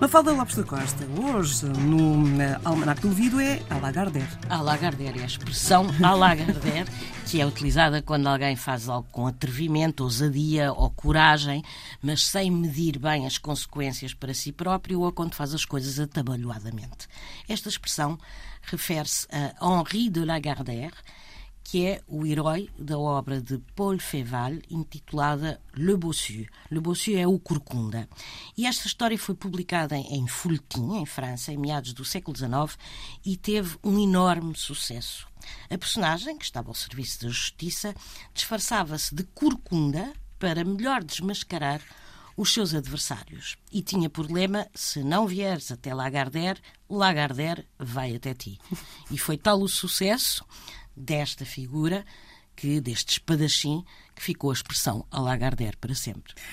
Mafalda Lopes da Costa, hoje no eh, Almanac do Ouvido é a Lagardère. A Lagardère é a expressão a Lagardère que é utilizada quando alguém faz algo com atrevimento, ousadia ou coragem, mas sem medir bem as consequências para si próprio ou quando faz as coisas atabalhoadamente. Esta expressão refere-se a Henri de Lagardère, que é o herói da obra de Paul Féval intitulada Le Bossu. Le Bossu é o Corcunda. E esta história foi publicada em Folletin, em França, em meados do século XIX e teve um enorme sucesso. A personagem, que estava ao serviço da justiça, disfarçava-se de corcunda para melhor desmascarar os seus adversários. E tinha por lema: se não vieres até Lagardère, Lagardère vai até ti. E foi tal o sucesso desta figura, que deste espadachim, que ficou a expressão a Lagardère para sempre.